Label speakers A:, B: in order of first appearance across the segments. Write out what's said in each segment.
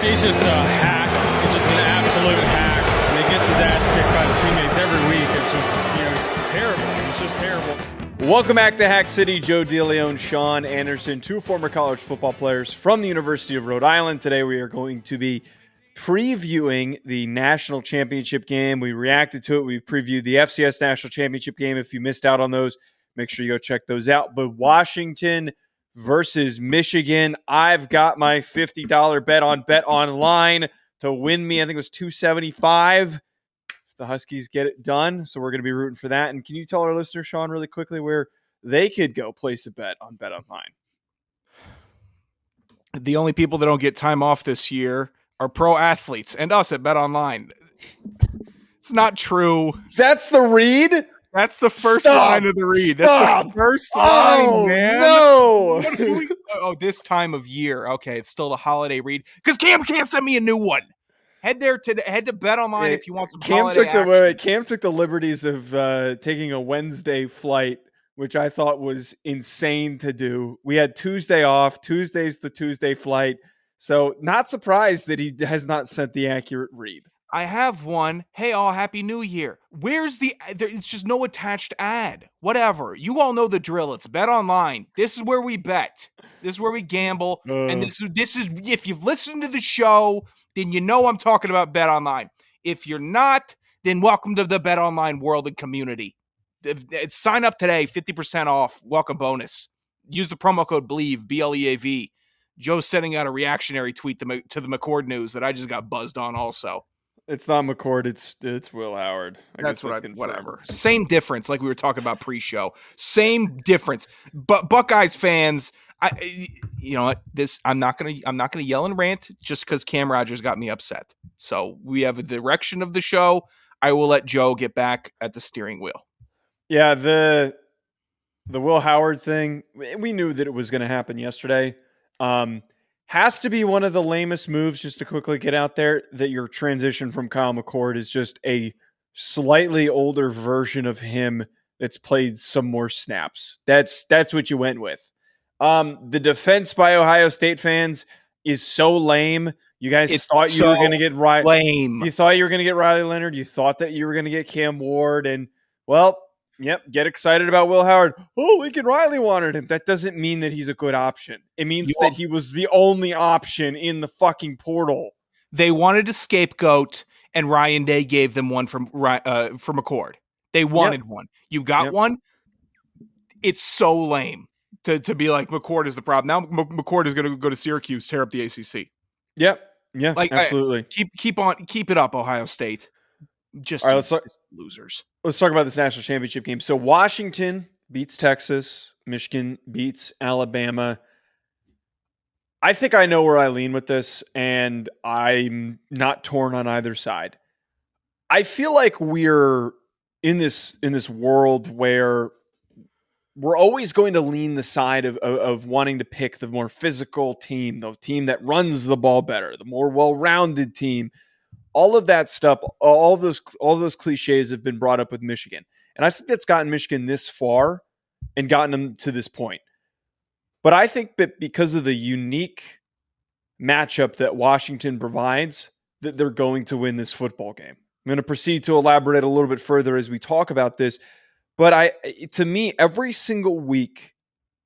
A: He's just a hack, He's just an absolute hack. And he gets his ass kicked by his teammates every week. It's just, you know, it's terrible. It's just terrible.
B: Welcome back to Hack City. Joe DeLeone, Sean Anderson, two former college football players from the University of Rhode Island. Today we are going to be previewing the national championship game. We reacted to it. We previewed the FCS national championship game. If you missed out on those, make sure you go check those out. But Washington versus Michigan. I've got my $50 bet on Bet Online to win me. I think it was 275. The Huskies get it done. So we're going to be rooting for that. And can you tell our listeners, Sean, really quickly where they could go place a bet on Bet Online?
C: The only people that don't get time off this year are pro athletes and us at Bet Online. It's not true.
B: That's the read.
C: That's the first
B: Stop.
C: line of the read.
B: Stop.
C: That's the first
B: Oh
C: line, man.
B: no!
C: We- oh, this time of year. Okay, it's still the holiday read because Cam can't send me a new one. Head there to head to Bet Online
B: Yeah,
C: if you want some.
B: Cam took the wait, wait, Cam took the liberties of uh, taking a Wednesday flight, which I thought was insane to do. We had Tuesday off. Tuesday's the Tuesday flight, so not surprised that he has not sent the accurate read.
C: I have one. Hey, all, happy new year. Where's the there, it's just no attached ad. Whatever. You all know the drill. It's bet online. This is where we bet. This is where we gamble. and
B: Uh,
C: this is this is if you've listened to the show, then you know I'm talking about bet online. If you're not, then welcome to the bet online world and community. If- Sign up today, 50% off, welcome bonus. Use the promo code BLEAV, B L E A V. Joe's sending out a reactionary tweet to, to the McCord news that I just got buzzed on also.
B: It's not McCord. It's it's Will Howard. I
C: That's
B: guess
C: what I, whatever. Same difference, like we were talking about pre-show. Same difference. But Buckeyes fans, I you know what? This I'm not gonna I'm not gonna yell and rant just because Cam Rogers got me upset. So we have a direction of the show. I will let Joe get back at the steering wheel.
B: Yeah, the the Will Howard thing, we- we knew that it was going to happen yesterday. Um, has to be one of the lamest moves just to quickly get out there that your transition from Kyle McCord is just a slightly older version of him that's played some more snaps. That's that's what you went with. Um, the defense by Ohio State fans is so lame. You guys
C: It's
B: thought you were going to get right.
C: Lame.
B: You thought you were going to get Riley Leonard. You thought that you were going to get Cam Ward. And, well, yep, get excited about Will Howard. Oh, Lincoln Riley wanted him. That doesn't mean that he's a good option. It means
C: You
B: that he was the only option in the fucking portal.
C: They wanted a scapegoat, and Ryan Day gave them one from uh, from McCord. They wanted one. You got
B: Yep.
C: one. It's so lame to to be like McCord is the problem. Now M- McCord is going to go to Syracuse, tear up the ACC.
B: Yep. Yeah,
C: Like, I-
B: absolutely.
C: Keep keep on keep it up, Ohio State. Just
B: All right, let's talk,
C: losers.
B: let's talk about this national championship game. So Washington beats Texas, Michigan beats Alabama. I think I know where I lean with this, and I'm not torn on either side. I feel like we're in this in this world where we're always going to lean the side of, of, of wanting to pick the more physical team, the team that runs the ball better, the more well-rounded team. All of that stuff, all those all those cliches have been brought up with Michigan. And I think that's gotten Michigan this far and gotten them to this point. But I think that because of the unique matchup that Washington provides, that they're going to win this football game. I'm going to proceed to elaborate a little bit further as we talk about this. But I to me, every single week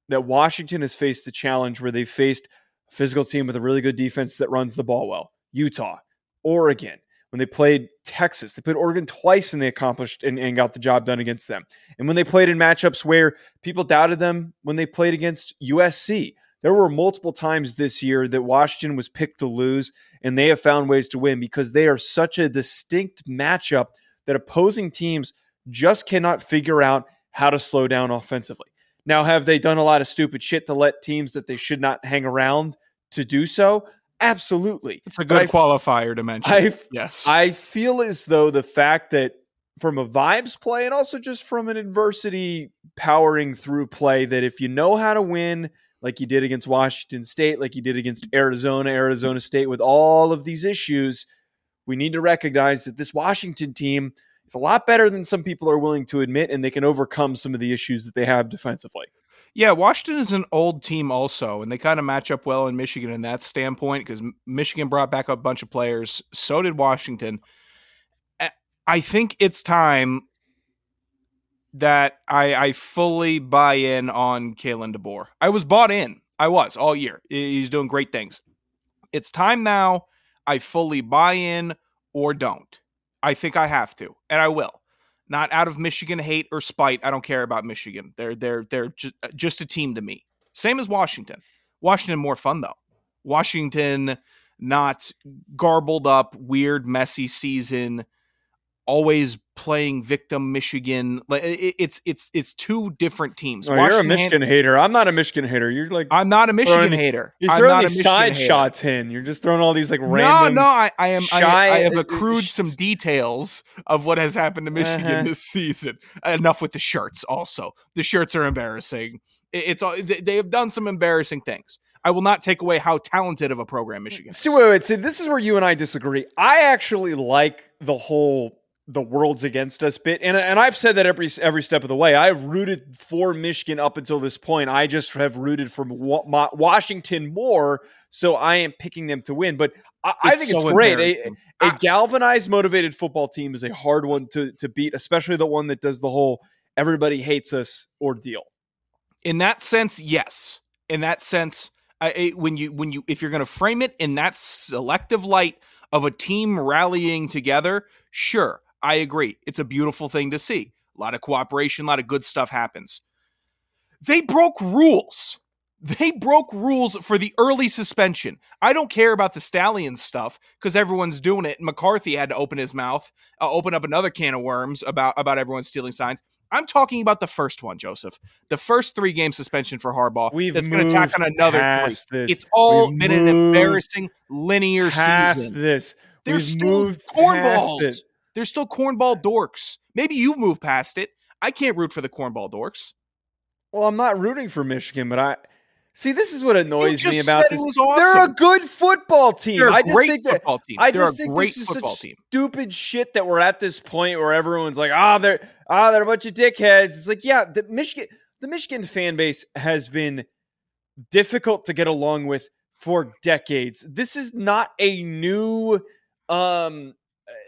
B: that Washington has faced a challenge where they've faced a physical team with a really good defense that runs the ball well, Utah, Oregon, when they played Texas, they played Oregon twice and they accomplished and, and got the job done against them. And when they played in matchups where people doubted them when they played against USC, there were multiple times this year that Washington was picked to lose and they have found ways to win because they are such a distinct matchup that opposing teams just cannot figure out how to slow down offensively. Now, have they done a lot of stupid shit to let teams that they should not hang around to do so? Absolutely.
C: It's a good
B: I-
C: qualifier to mention.
B: I
C: yes.
B: I feel as though the fact that from a vibes play and also just from an adversity powering through play, that if you know how to win, like you did against Washington State, like you did against Arizona, Arizona State, with all of these issues, we need to recognize that this Washington team is a lot better than some people are willing to admit, and they can overcome some of the issues that they have defensively.
C: Yeah, Washington is an old team also, and they kind of match up well in Michigan in that standpoint because Michigan brought back a bunch of players. So did Washington. I think it's time that I, I fully buy in on Kalen DeBoer. I was bought in. I was all year. He's doing great things. It's time now. I fully buy in or don't. I think I have to, and I will. Not out of Michigan hate or spite. I don't care about Michigan. They're they're they're just, uh, just a team to me. Same as Washington. Washington more fun though. Washington not garbled up, weird, messy season always playing victim Michigan. Like it's it's it's two different teams.
B: Oh, you're a Michigan hater. I'm not a Michigan hater. You're like
C: I'm not a Michigan hater.
B: You're throwing these side hater. shots in. You're just throwing all these like random.
C: No, no, I, I am. Shy, I, I, have accrued some details of what has happened to Michigan uh-huh. this season. Enough with the shirts. Also, the shirts are embarrassing. It's all they have done some embarrassing things. I will not take away how talented of a program Michigan is.
B: See, wait, wait. See, this is where you and I disagree. I actually like the whole the world's against us bit. And and I've said that every every step of the way. I've rooted for Michigan up until this point. I just have rooted for Washington more, so I am picking them to win. But I, I think so it's great. A, a, galvanized, motivated football team is a hard one to to beat, especially the one that does the whole "everybody hates us" ordeal.
C: In that sense, yes. In that sense, I, when you when you if you're going to frame it in that selective light of a team rallying together, sure I agree. It's a beautiful thing to see. A lot of cooperation, a lot of good stuff happens. They broke rules. They broke rules for the early suspension. I don't care about the Stalions stuff because everyone's doing it. McCarthy had to open his mouth, uh, open up another can of worms about about everyone stealing signs. I'm talking about the first one, Joseph. The first three game suspension for Harbaugh.
B: We've
C: that's
B: going to
C: tack on another three. This. It's all We've been an embarrassing linear season.
B: This.
C: There's We've still cornballs. They're still cornball dorks. Maybe you've moved past it. I can't root for the cornball dorks.
B: Well, I'm not rooting for Michigan, but I see. This is what annoys me about this.
C: Awesome.
B: They're a good football team.
C: They're a
B: I
C: just great think football team.
B: I
C: They're
B: just think great this is such team. stupid shit that we're at this point where everyone's like, "Ah, oh, they're ah, oh, they're a bunch of dickheads." It's like, yeah, the Michigan, the Michigan fan base has been difficult to get along with for decades. This is not a new um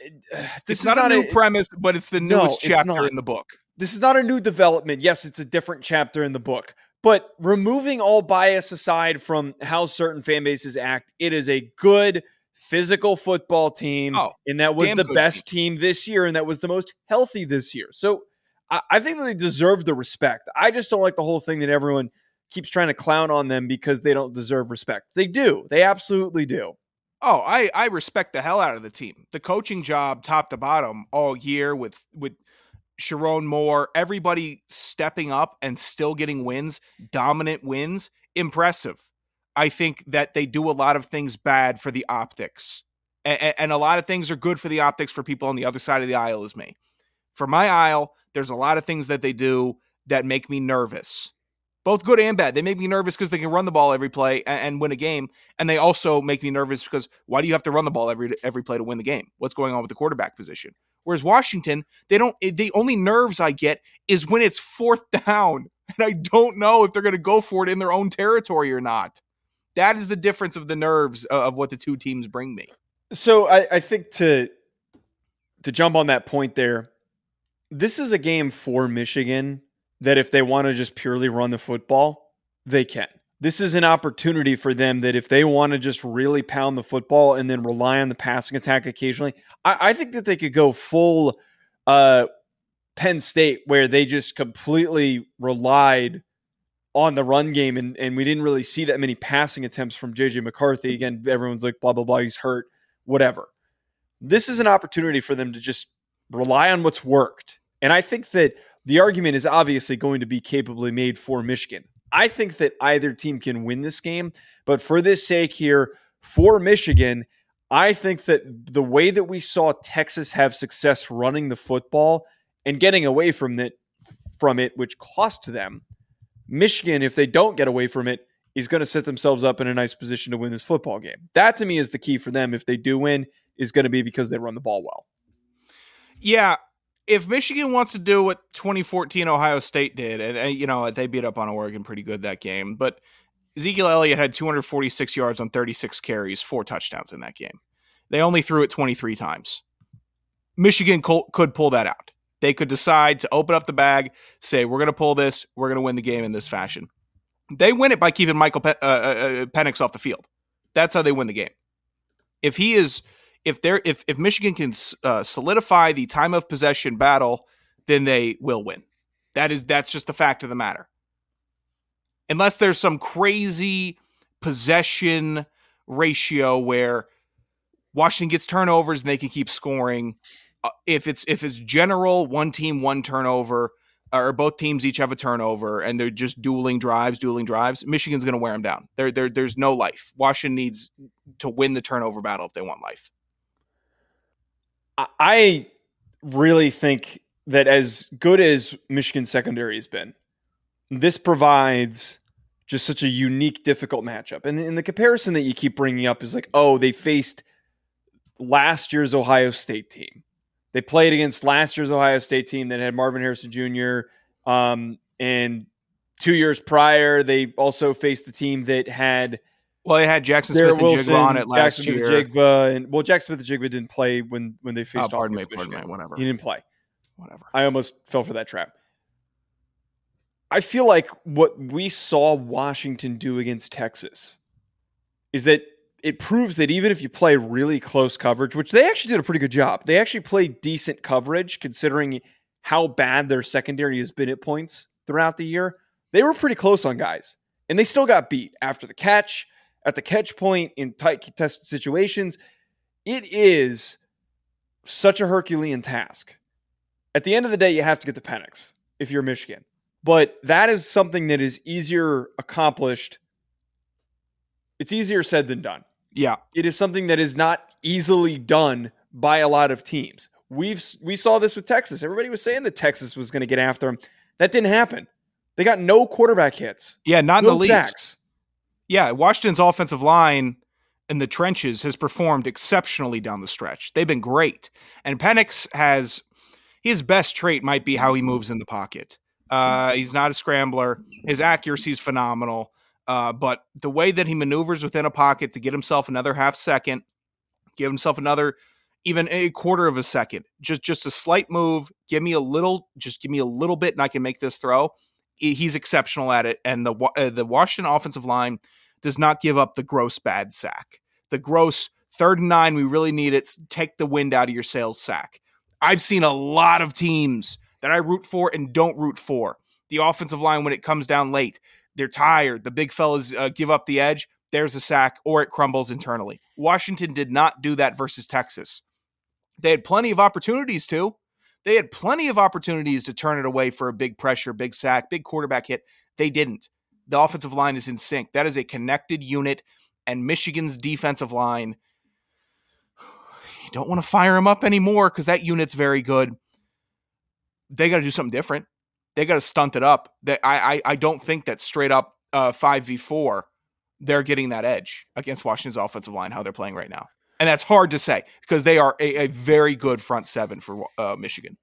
C: this it's is not, not a new a, premise, but it's the newest no, chapter in the book.
B: This is not a new development. Yes, it's a different chapter in the book. But removing all bias aside from how certain fan bases act, it is a good physical football team.
C: Oh,
B: and that was the best team. team. this year, and that was the most healthy this year. So I, I think that they deserve the respect. I just don't like the whole thing that everyone keeps trying to clown on them because they don't deserve respect. They do. They absolutely do.
C: Oh, I I respect the hell out of the team. The coaching job, top to bottom, all year with with Sherrone Moore, everybody stepping up and still getting wins, dominant wins, impressive. I think that they do a lot of things bad for the optics, and, and a lot of things are good for the optics for people on the other side of the aisle as me. For my aisle, there's a lot of things that they do that make me nervous both good and bad. They make me nervous because they can run the ball every play and, and, win a game, and they also make me nervous because why do you have to run the ball every every play to win the game? What's going on with the quarterback position? Whereas Washington, they don't. Eh, the only nerves I get is when it's fourth down, and I don't know if they're going to go for it in their own territory or not. That is the difference of the nerves uh, of what the two teams bring me.
B: So I, I think to to jump on that point there, this is a game for Michigan that if they want to just purely run the football, they can. This is an opportunity for them that if they want to just really pound the football and then rely on the passing attack occasionally, I, I think that they could go full uh, Penn State where they just completely relied on the run game and, and we didn't really see that many passing attempts from JJ McCarthy. Again, everyone's like, blah, blah, blah, he's hurt, whatever. This is an opportunity for them to just rely on what's worked. And I think that the argument is obviously going to be capably made for Michigan. I think that either team can win this game, but for this sake here, for Michigan, I think that the way that we saw Texas have success running the football and getting away from it from it, which cost them, Michigan, if they don't get away from it, is going to set themselves up in a nice position to win this football game. That to me is the key for them. If they do win, is going to be because they run the ball well.
C: Yeah, if Michigan wants to do what 2014 Ohio State did, and, and, you know they beat up on Oregon pretty good that game, but Ezekiel Elliott had 246 yards on 36 carries, four touchdowns in that game. They only threw it 23 times. Michigan could pull that out. They could decide to open up the bag, say, we're going to pull this, we're going to win the game in this fashion. They win it by keeping Michael Pe- uh, uh, uh, Penix off the field. That's how they win the game. If he is, if they're, if if Michigan can uh, solidify the time of possession battle, then they will win. That is that's just the fact of the matter. Unless there's some crazy possession ratio where Washington gets turnovers and they can keep scoring. Uh, if it's if it's general one team one turnover or both teams each have a turnover and they're just dueling drives, dueling drives, Michigan's going to wear them down. There, there, there's no life. Washington needs to win the turnover battle if they want life.
B: I really think that as good as Michigan's secondary has been, this provides just such a unique, difficult matchup. And, and the comparison that you keep bringing up is like, oh, they faced last year's Ohio State team. They played against last year's Ohio State team that had Marvin Harrison Jr. Um, and two years prior, they also faced the team that had.
C: Well, they had Jaxon Smith-Njigba on it last
B: Jaxon
C: year.
B: Smith-Njigba and well, Jaxon Smith-Njigba didn't play when when they faced.
C: Oh, pardon
B: me,
C: pardon me, whatever.
B: He didn't play.
C: Whatever.
B: I almost fell for that trap. I feel like what we saw Washington do against Texas is that it proves that even if you play really close coverage, which they actually did a pretty good job, they actually played decent coverage considering how bad their secondary has been at points throughout the year. They were pretty close on guys, and they still got beat after the catch, at the catch point in tight contested situations. It is such a Herculean task. At the end of the day, you have to get the Penix if you're Michigan. But that is something that is easier accomplished. It's easier said than done.
C: Yeah.
B: It is something that is not easily done by a lot of teams. We've we saw this with Texas. Everybody was saying that Texas was going to get after them. That didn't happen. They got no quarterback hits.
C: Yeah, not
B: no
C: in the least.
B: sacks.
C: Yeah, Washington's offensive line in the trenches has performed exceptionally down the stretch. They've been great. And Penix has his best trait might be how he moves in the pocket. Uh, he's not a scrambler. His accuracy is phenomenal. Uh, but the way that he maneuvers within a pocket to get himself another half second, give himself another even a quarter of a second, just just a slight move, give me a little, just give me a little bit, and I can make this throw. He's exceptional at it, and the uh, the Washington offensive line does not give up the gross bad sack, the gross third and nine. We really need it. Take the wind out of your sails sack. I've seen a lot of teams that I root for and don't root for. The offensive line, when it comes down late, they're tired. The big fellas uh, give up the edge. There's a sack, or it crumbles internally. Washington did not do that versus Texas. They had plenty of opportunities to. They had plenty of opportunities to turn it away for a big pressure, big sack, big quarterback hit. They didn't. The offensive line is in sync. That is a connected unit, and Michigan's defensive line. You don't want to fire them up anymore because that unit's very good they got to do something different. They got to stunt it up. That I, I I don't think that straight up uh, five v four they're getting that edge against Washington's offensive line how they're playing right now, and that's hard to say because they are a, a very good front seven for uh, Michigan.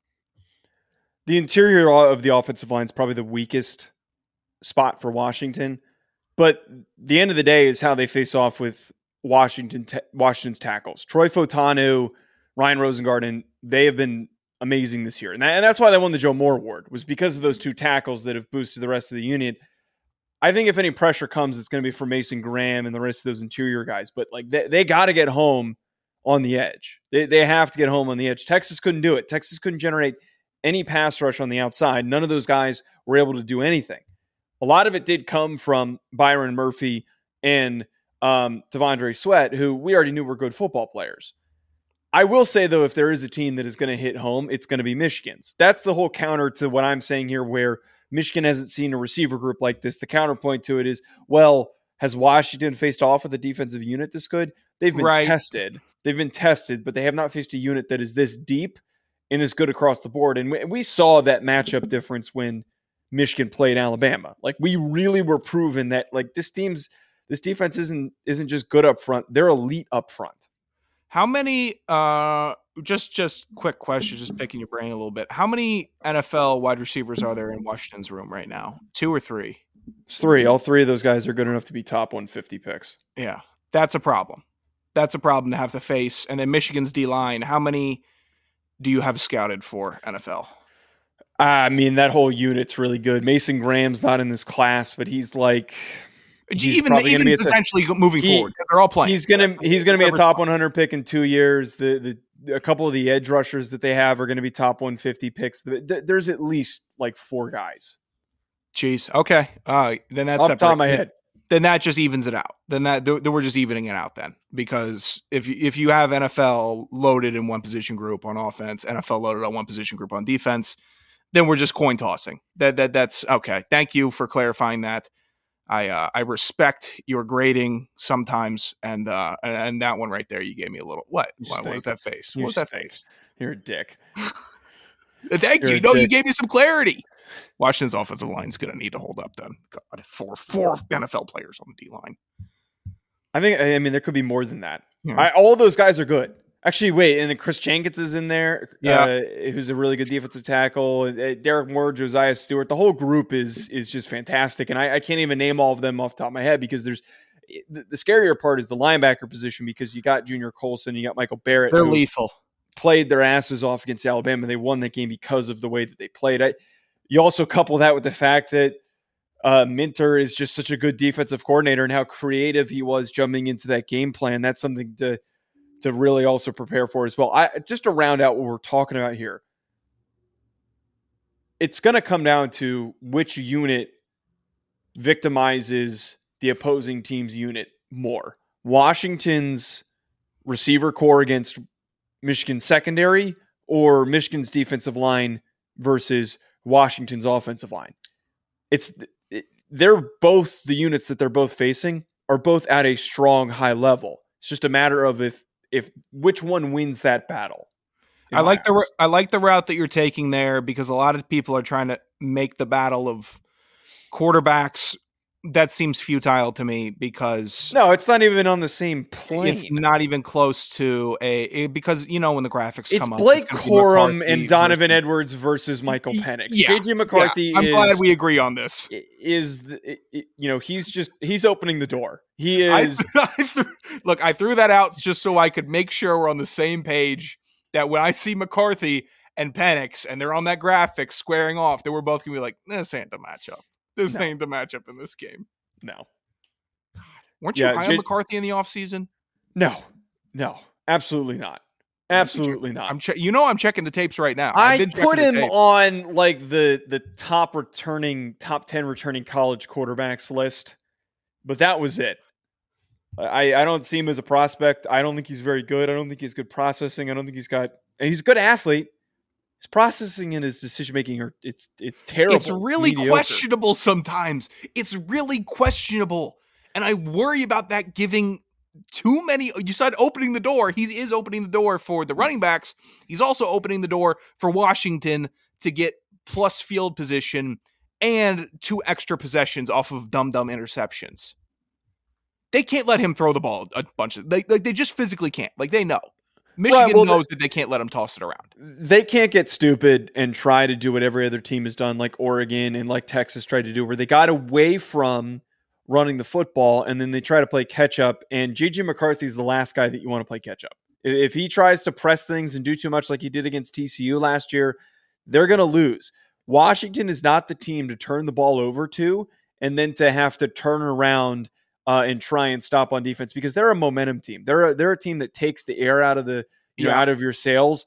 B: The interior of the offensive line is probably the weakest spot for Washington, but the end of the day is how they face off with Washington Washington's tackles. Troy Fautanu, Ryan Rosengarten, they have been amazing this year. And, that, and that's why they won the Joe Moore Award, was because of those two tackles that have boosted the rest of the unit. I think if any pressure comes, it's going to be for Mason Graham and the rest of those interior guys. But like they, they got to get home on the edge. They, they have to get home on the edge. Texas couldn't do it. Texas couldn't generate any pass rush on the outside. None of those guys were able to do anything. A lot of it did come from Byron Murphy and um, T'Vondre Sweat, who we already knew were good football players. I will say though, if there is a team that is going to hit home, it's going to be Michigan's. That's the whole counter to what I'm saying here, where Michigan hasn't seen a receiver group like this. The counterpoint to it is, well, has Washington faced off with a defensive unit this good? They've been right. tested. They've been tested, but they have not faced a unit that is this deep and this good across the board. And we, we saw that matchup difference when Michigan played Alabama. Like we really were proven that like this team's this defense isn't isn't just good up front; they're elite up front.
C: How many uh just just quick question, just picking your brain a little bit. How many NFL wide receivers are there in Washington's room right now? Two or three?
B: It's three. All three of those guys are good enough to be top 150 picks.
C: Yeah, that's a problem. That's a problem to have to face. And then Michigan's D line. How many do you have scouted for NFL?
B: I mean, that whole unit's really good. Mason Graham's not in this class, but he's like
C: He's even even potentially t- moving he, forward. They're all playing.
B: He's gonna he's gonna be a top 100 pick in two years. The the a couple of the edge rushers that they have are going to be top 150 picks. There's at least like four guys.
C: Jeez. Okay. Uh, then that's
B: off the top of my head.
C: Then that just evens it out. Then that then we're just evening it out. Then because if you, if you have NFL loaded in one position group on offense, NFL loaded on one position group on defense, then we're just coin tossing. That that that's okay. Thank you for clarifying that. I uh, I respect your grading sometimes, and uh, and that one right there, you gave me a little what? What, what was that face? What was that face?
B: You're a dick.
C: Thank You're you. No, dick. you gave me some clarity. Washington's offensive line is going to need to hold up. Then, God, four four NFL players on the D line.
B: I think. I mean, there could be more than that. Yeah. I, all those guys are good. Actually, wait, and then Kris Jenkins is in there. Yeah, uh, who's a really good defensive tackle. Uh, Derrick Moore, Josaiah Stewart. The whole group is is just fantastic, and I, I, can't even name all of them off the top of my head because there's eh, the, the, scarier part is the linebacker position because you got Junior Colson, you got Michael Barrett.
C: They're lethal.
B: Played their asses off against Alabama. They won that game because of the way that they played. I, you also couple that with the fact that uh, Minter is just such a good defensive coordinator and how creative he was jumping into that game plan. That's something to to really also prepare for as well. I just to round out what we're talking about here. It's going to come down to which unit victimizes the opposing team's unit more. Washington's receiver core against Michigan's secondary or Michigan's defensive line versus Washington's offensive line. It's it, they're both the units that they're both facing are both at a strong high level. It's just a matter of if if which one wins that battle.
C: I like the I like the route that you're taking there because a lot of people are trying to make the battle of quarterbacks that seems futile to me because
B: no, it's not even on the same plane.
C: It's not even close to a, a because you know when the graphics
B: it's
C: come
B: Blake
C: up,
B: it's Blake Corum and Donovan versus, Edwards versus Michael Penix. Yeah, JJ McCarthy.
C: Yeah, I'm
B: is,
C: glad we agree on this.
B: Is the, you know he's just he's opening the door. He is.
C: I, I threw, look, I threw that out just so I could make sure we're on the same page. That when I see McCarthy and Penix and they're on that graphic squaring off, that we're both gonna be like, this ain't the matchup. This no. ain't the matchup in this game.
B: No.
C: God. Weren't you yeah, high J- on McCarthy in the offseason?
B: No. No. Absolutely not. Absolutely not.
C: I'm che- you know I'm checking the tapes right now.
B: I put him on like the the top returning top 10 returning college quarterbacks list. But that was it. I, I don't see him as a prospect. I don't think he's very good. I don't think he's good processing. I don't think he's got he's a good athlete his processing and his decision making are it's it's terrible.
C: It's really it's questionable sometimes. It's really questionable. And I worry about that giving too many you said opening the door. He is opening the door for the running backs. He's also opening the door for Washington to get plus field position and two extra possessions off of dumb dumb interceptions. They can't let him throw the ball a bunch of like, like they just physically can't. Like they know. Michigan right, well, knows that they can't let them toss it around.
B: They can't get stupid and try to do what every other team has done, like Oregon and like Texas tried to do, where they got away from running the football and then they try to play catch up. And JJ McCarthy is the last guy that you want to play catch up. If he tries to press things and do too much like he did against TCU last year, they're going to lose. Washington is not the team to turn the ball over to and then to have to turn around uh, and try and stop on defense because they're a momentum team. They're a, they're a team that takes the air out of the you yeah. know out of your sails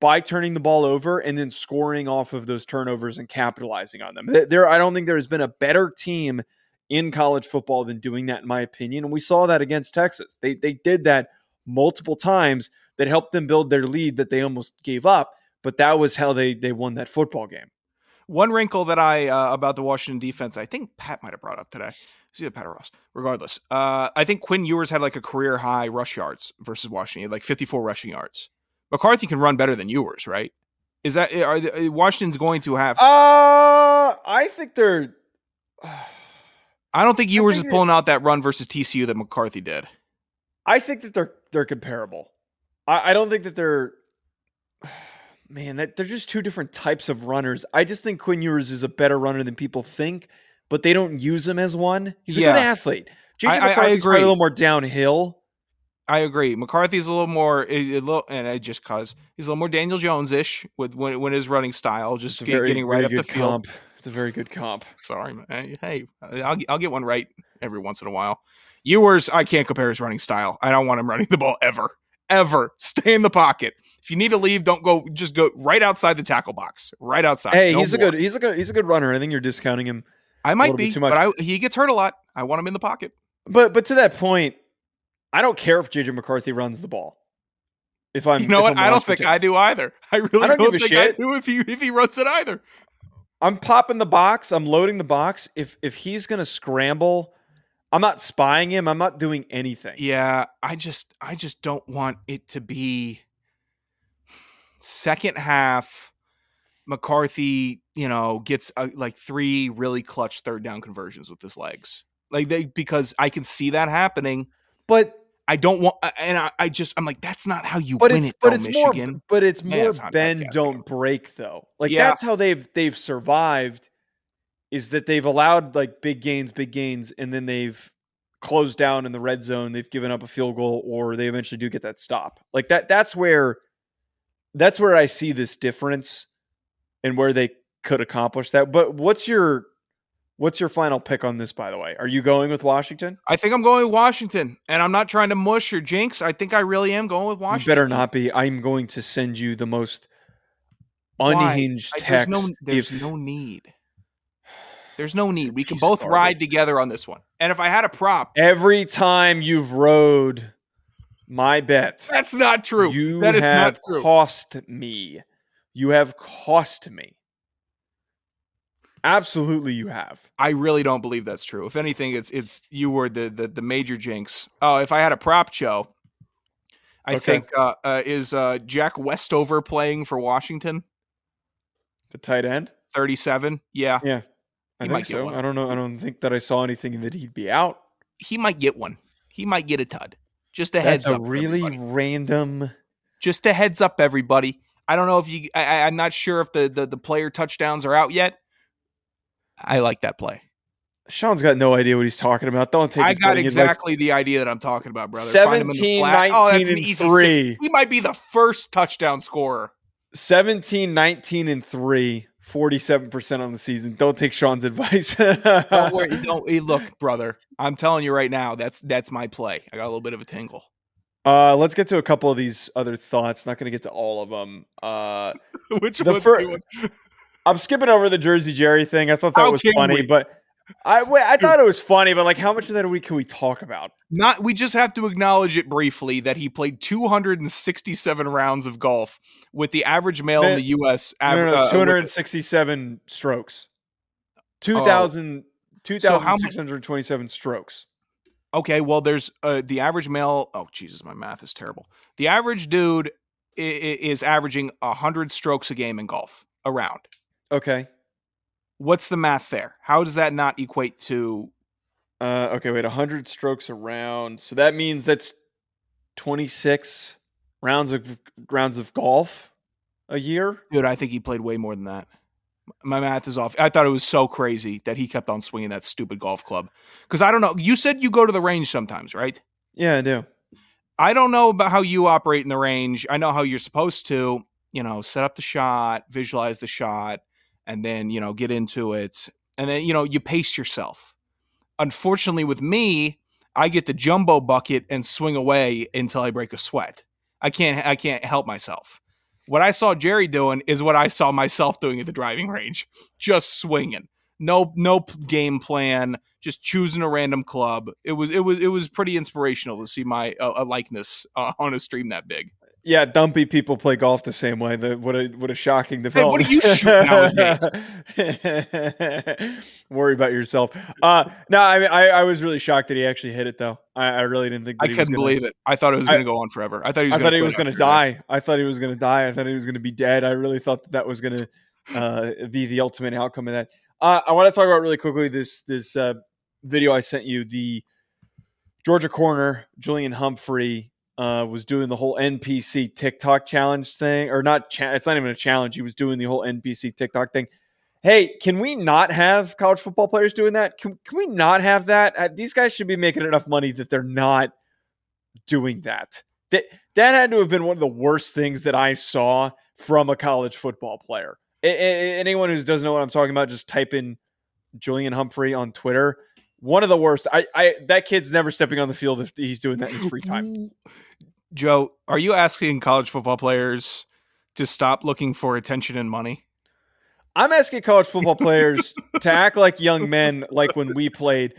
B: by turning the ball over and then scoring off of those turnovers and capitalizing on them. There, I don't think there's been a better team in college football than doing that, in my opinion. And we saw that against Texas. They they did that multiple times that helped them build their lead that they almost gave up. But that was how they they won that football game.
C: One wrinkle that I uh, about the Washington defense, I think Pat might have brought up today, See the Pat Ross. Regardless, uh, I think Quinn Ewers had like a career high rush yards versus Washington, like 54 rushing yards. McCarthy can run better than Ewers, right? Is that are the, Washington's going to have?
B: Uh, I think they're.
C: I don't think Ewers think is pulling out that run versus TCU that McCarthy did.
B: I think that they're they're comparable. I, I don't think that they're man, that they're just two different types of runners. I just think Quinn Ewers is a better runner than people think, but they don't use him as one. He's a
C: Yeah.
B: good athlete. JJ
C: I- I- I
B: McCarthy's probably
C: agree.
B: a little more downhill.
C: I agree. McCarthy's a little more, a, a little, and I just cause he's a little more Daniel Jones ish with when, when his running style, just get-
B: very,
C: getting right up the field.
B: comp. It's a very good comp.
C: Sorry, man. Hey, I'll I'll get one right every once in a while. Ewers, I can't compare his running style. I don't want him running the ball ever, ever. Stay in the pocket. If you need to leave, don't go. Just go right outside the tackle box, right outside.
B: Hey,
C: No
B: he's a good he's a good he's a good runner. I think you're discounting him.
C: I might be,
B: too much.
C: but I, he gets hurt a lot. I want him in the pocket.
B: But but to that point, I don't care if JJ McCarthy runs the ball. If I'm
C: you know what?
B: I'm
C: I don't think I do either. I really
B: I don't
C: don't, think
B: shit.
C: I do if he if he runs it either.
B: I'm popping the box. I'm loading the box. If if he's gonna scramble, I'm not spying him. I'm not doing anything.
C: Yeah, I just I just don't want it to be second half McCarthy, you know, gets uh, like three really clutch third down conversions with his legs. Like they because I can see that happening.
B: But
C: I don't want and I, I just I'm like that's not how you
B: but
C: win
B: it's
C: it
B: but
C: though,
B: it's
C: Michigan.
B: more but it's more
C: on
B: bend don't break though. Like
C: Yeah.
B: that's how they've they've survived is that they've allowed like big gains, big gains, and then they've closed down in the red zone. They've given up a field goal, or they eventually do get that stop. Like that. That's where that's where I see this difference and where they could accomplish that. But what's your what's your final pick on this? By the way, are you going with Washington?
C: I think I'm going with Washington, and I'm not trying to mush or jinx. I think I really am going with
B: You
C: Washington.
B: better not be. I'm going to send you the most
C: Why?
B: unhinged
C: I-
B: text.
C: There's no, there's
B: if,
C: no need. There's no need. We can both
B: garbage.
C: ride together on this one. And if I had a prop,
B: every time you've rode my bet,
C: that's not true.
B: you
C: that is
B: have
C: not true.
B: cost me. You have cost me. Absolutely, you have.
C: I really don't believe that's true. If anything, it's it's you were the the, the major jinx. Oh, if I had a prop show, I
B: Okay.
C: think uh, uh, is uh, Jack Westover playing for Washington.
B: The tight end.
C: Thirty seven. Yeah,
B: Yeah, I
C: He
B: think so. I don't know. I don't think that I saw anything that he'd be out.
C: he might get one. He might get a tud. Just a
B: That's
C: heads
B: a
C: up.
B: really
C: everybody.
B: random.
C: just a heads up, everybody. I don't know if you. I, I'm not sure if the, the the player touchdowns are out yet. I like that play.
B: Sean's got no idea what he's talking about. Don't take.
C: I got
B: betting advice.
C: exactly the idea that I'm talking about, brother. Find him in the
B: 17,
C: flat. Oh, that's
B: 19,
C: an
B: and three.
C: six. He might be the first touchdown scorer.
B: 17, 19, and 3, 47% on the season. Don't take Sean's advice.
C: Don't worry. Don't look, brother. I'm telling you right now. That's that's my play. I got a little bit of a tingle.
B: Uh, let's get to a couple of these other thoughts. Not going to get to all of them. Uh,
C: Which
B: The
C: one's
B: fir-? I'm skipping over the Jersey Jerry thing. I thought that
C: How
B: was funny,
C: we?
B: but I wait, I thought it was funny, but like, how much of that week can we talk about?
C: Not. We just have to acknowledge it briefly that he played 267 rounds of golf with the average male in the U.S.
B: No, no, no,
C: uh,
B: 267 strokes. 2,000,
C: Oh. So how mu-
B: 2,627 strokes.
C: Okay, well, there's uh, the average male. Oh, Jesus, my math is terrible. The average dude is averaging hundred strokes a game in golf around.
B: Okay.
C: What's the math there? How does that not equate to?
B: Uh, okay, wait, 100 strokes around. So that means that's 26 rounds of rounds of golf a year.
C: Dude, I think he played way more than that. My math is off. I thought it was so crazy that he kept on swinging that stupid golf club. Because I don't know. You said you go to the range sometimes, right?
B: Yeah, I do.
C: I don't know about how you operate in the range. I know how you're supposed to, you know, set up the shot, visualize the shot, and then, you know, get into it. And then, you know, you pace yourself. Unfortunately, with me, I get the jumbo bucket and swing away until I break a sweat. I can't I can't help myself. What I saw Jerry doing is what I saw myself doing at the driving range, just swinging. No no game plan, just choosing a random club. It was it was it was pretty inspirational to see my uh, a likeness uh, on a stream that big.
B: Yeah, dumpy people play golf the same way. The, what a what a shocking
C: Hey,
B: development.
C: what are you shoot nowadays?
B: Worry about yourself. Uh, no, I mean, I, I was really shocked that he actually hit it though. I, I really didn't think.
C: I
B: That he was
C: couldn't
B: gonna-
C: believe it. I thought it was going to go on forever. I thought he was.
B: I thought he was going to die. I thought he was going to die. I thought he was going to be dead. I really thought that, that was going to uh, be the ultimate outcome of that. Uh, I want to talk about really quickly this this uh, video I sent you. The Georgia corner, Julian Humphrey, uh, was doing the whole NPC TikTok challenge thing, or not? Cha- it's not even a challenge. He was doing the whole NPC TikTok thing. Hey, can we not have college football players doing that? Can, can we not have that? Uh, these guys should be making enough money that they're not doing that. That that had to have been one of the worst things that I saw from a college football player. Anyone who doesn't know what I'm talking about, just type in Julian Humphrey on Twitter. One of the worst. I, I that kid's never stepping on the field if he's doing that in his free time.
C: Joe, are you asking college football players to stop looking for attention and money?
B: I'm asking college football players to act like young men, like when we played.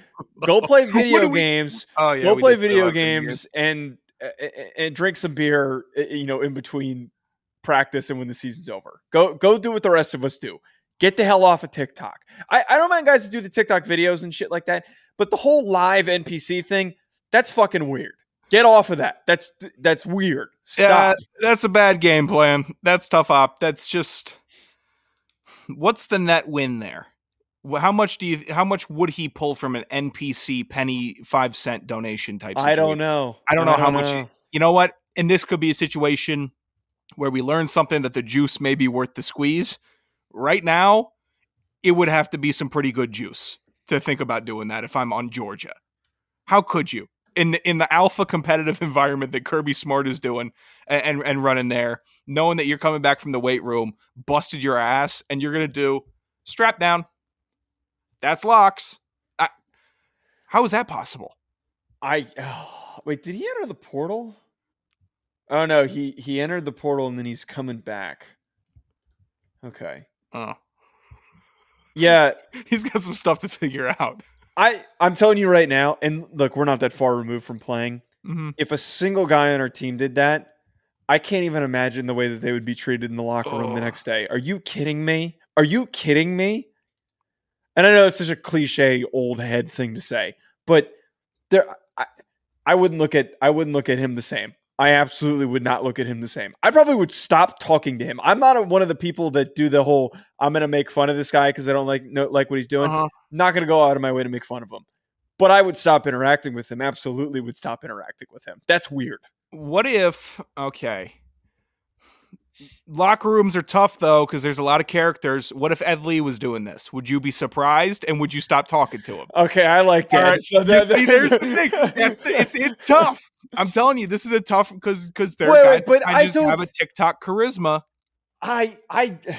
B: Go play video
C: do we-
B: games.
C: Oh yeah,
B: go play video
C: lot for years.
B: games and and drink some beer. uh, You know, in between practice and when the season's over. Go go do what the rest of us do. Get the hell off of TikTok. I, I don't mind guys to do the TikTok videos and shit like that, but the whole live NPC thing, that's fucking weird. Get off of that. That's that's weird.
C: Yeah, that's a bad game plan. That's tough op. That's just what's the net win there? How much do you? How much would he pull from an NPC penny five cent donation type?
B: I don't know.
C: I don't know how much-
B: know.
C: You know what? And this could be a situation where we learn something that the juice may be worth the squeeze. Right now, it would have to be some pretty good juice to think about doing that. If I'm on Georgia, how could you? In the, in the alpha competitive environment that Kirby Smart is doing and, and and running there, knowing that you're coming back from the weight room, busted your ass, and you're gonna do strap down. That's locks. I, how is that possible?
B: I oh, wait. Did he enter the portal? Oh no, he he entered the portal and then he's coming back. Okay.
C: Oh,
B: Yeah,
C: he's got some stuff to figure out.
B: I I'm telling you right now, and look, we're not that far removed from playing.
C: Mhm.
B: If a single guy on our team did that, I can't even imagine the way that they would be treated in the locker room the next day. Are you kidding me? Are you kidding me? And I know it's such a cliche old head thing to say, but there I, I wouldn't look at I wouldn't look at him the same. I absolutely would not look at him the same. I probably would stop talking to him. I'm not a, one of the people that do the whole I'm going to make fun of this guy because I don't like no, like what he's doing
C: Uh-huh.
B: not going to go out of my way to make fun of him. But I would stop interacting with him. Absolutely would stop interacting with him. That's weird.
C: What if okay? Locker rooms are tough though because there's a lot of characters. What if Ed Lee was doing this? Would you be surprised and would you stop talking to him?
B: Okay, I like that.
C: All right,
B: So
C: you
B: that-
C: see, there's the thing. That's the, it's it's tough. I'm telling you, this is a tough because because
B: wait,
C: guys
B: but
C: that
B: I
C: just
B: don't-
C: have a TikTok charisma.
B: I I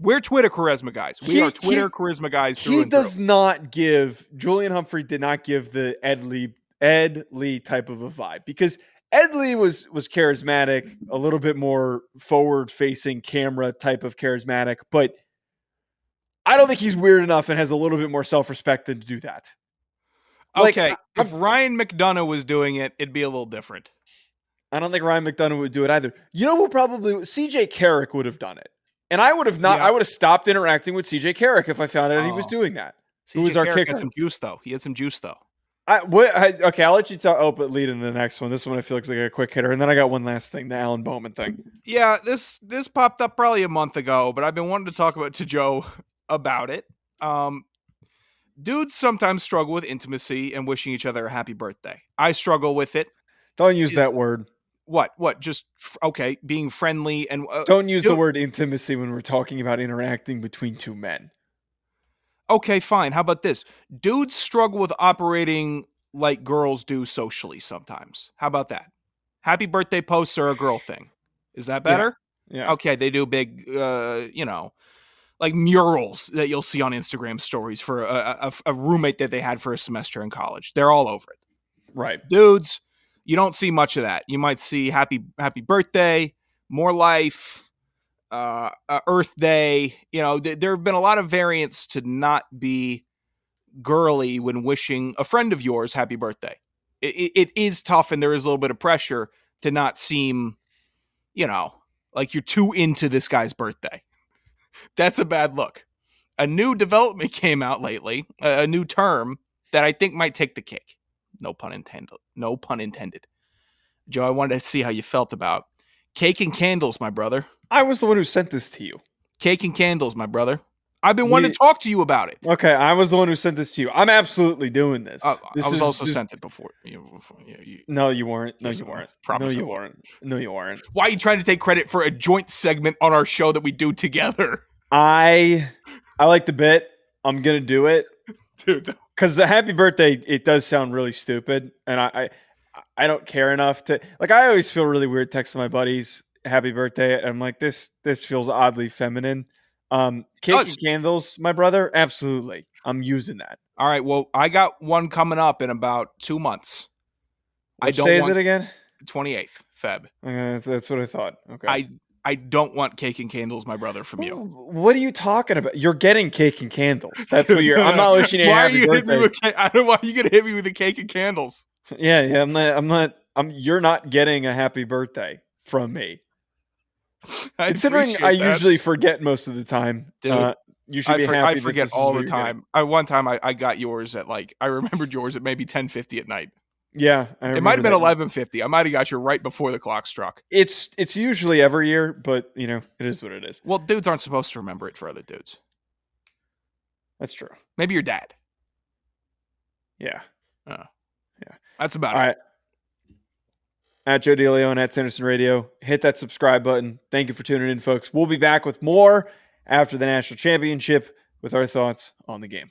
C: We're Twitter charisma guys. We
B: He-
C: are Twitter
B: he-
C: charisma guys.
B: He
C: and through.
B: does not give Julian Humphrey did not give the Ed Lee Ed Lee type of a vibe because Ed Lee was was charismatic, a little bit more forward facing camera type of charismatic, but I don't think he's weird enough and has a little bit more self respect than to do that. Like,
C: Okay,
B: I-
C: if Ryan McDonough was doing it, it'd be a little different.
B: I don't think Ryan McDonough would do it either. You know who probably CJ Carrick would have done it. And I would have not
C: Yeah.
B: I would have stopped interacting with CJ Carrick if I found out he was
C: Oh.
B: doing that. Who was our
C: Carrick
B: kicker?
C: Had some juice though. He had some juice though.
B: I, what, I okay, I'll let you talk oh, but lead in the next one. This one I feel like, like a quick hitter. And then I got one last thing, the Alan Bowman thing.
C: Yeah, this this popped up probably a month ago, but I've been wanting to talk about to Joe about it. Um, dudes sometimes struggle with intimacy and wishing each other a happy birthday. I struggle with it.
B: Don't use that word.
C: What? What? Just okay, being friendly and uh,
B: Don't use the word intimacy when we're talking about interacting between two men.
C: okay, fine. How about this? Dudes struggle with operating like girls do socially sometimes. How about that? Happy birthday posts are a girl thing. Is that
B: Yeah.
C: better?
B: Yeah.
C: Okay, they do big, uh, you know, like murals that you'll see on Instagram stories for a, a, a roommate that they had for a semester in college. They're all over it.
B: Right.
C: Dudes, you don't see much of that. You might see happy happy birthday, more life, uh, uh, Earth Day. You know, th- there have been a lot of variants to not be girly when wishing a friend of yours happy birthday. It, it, it is tough, and there is a little bit of pressure to not seem, you know, like you're too into this guy's birthday. That's a bad look. A new development came out lately, a, a new term that I think might take the cake. No pun intended. No pun intended. Joe, I wanted to see how you felt about cake and candles, my brother.
B: I was the one who sent this to you.
C: Cake and candles, my brother. I've been wanting
B: We-
C: to talk to you about it.
B: Okay, I was the one who sent this to you. I'm absolutely doing this.
C: Uh,
B: this
C: I was also
B: this-
C: sent it before. You, before you, you-
B: No, you weren't. No, you weren't.
C: Promise
B: no, you weren't. No, you weren't.
C: Why are you trying to take credit for a joint segment on our show that we do together,
B: I I like the bit. I'm gonna do it
C: dude?
B: because the happy birthday it does sound really stupid, and I, I I don't care enough to like. I always feel really weird texting my buddies happy birthday, and I'm like this this feels oddly feminine. Um, cake
C: Does.
B: and candles, my brother, absolutely. I'm using that.
C: All right. Well, I got one coming up in about two months. I
B: Which
C: don't
B: day
C: want
B: is it again?
C: twenty eighth Feb.
B: That's, that's what I thought. Okay.
C: I I don't want cake and candles, my brother, from you.
B: What are you talking about? You're getting cake and candles. That's what you're. I'm not wishing you a
C: Why are
B: happy
C: you hitting me
B: birthday.
C: with? I don't. Why are you gonna hit me with the cake and candles?
B: Yeah, yeah. I'm not. I'm not. I'm. You're not getting a happy birthday from me.
C: I
B: Considering I
C: that.
B: usually forget most of the time.
C: Dude,
B: uh, you should
C: I,
B: be
C: for-
B: happy.
C: I forget all the time. I one time I, I got yours at like I remembered yours at maybe ten fifty at night.
B: Yeah, I
C: It might have been eleven fifty. I might have got you right before the clock struck.
B: It's it's usually every year, but you know it is what it is.
C: Well, dudes aren't supposed to remember it for other dudes.
B: That's true.
C: Maybe your dad.
B: Yeah. Uh, yeah.
C: That's about
B: All
C: it.
B: right. At Joe DeLeone and at Sanderson Radio, hit that subscribe button. Thank you for tuning in, folks. We'll be back with more after the national championship with our thoughts on the game.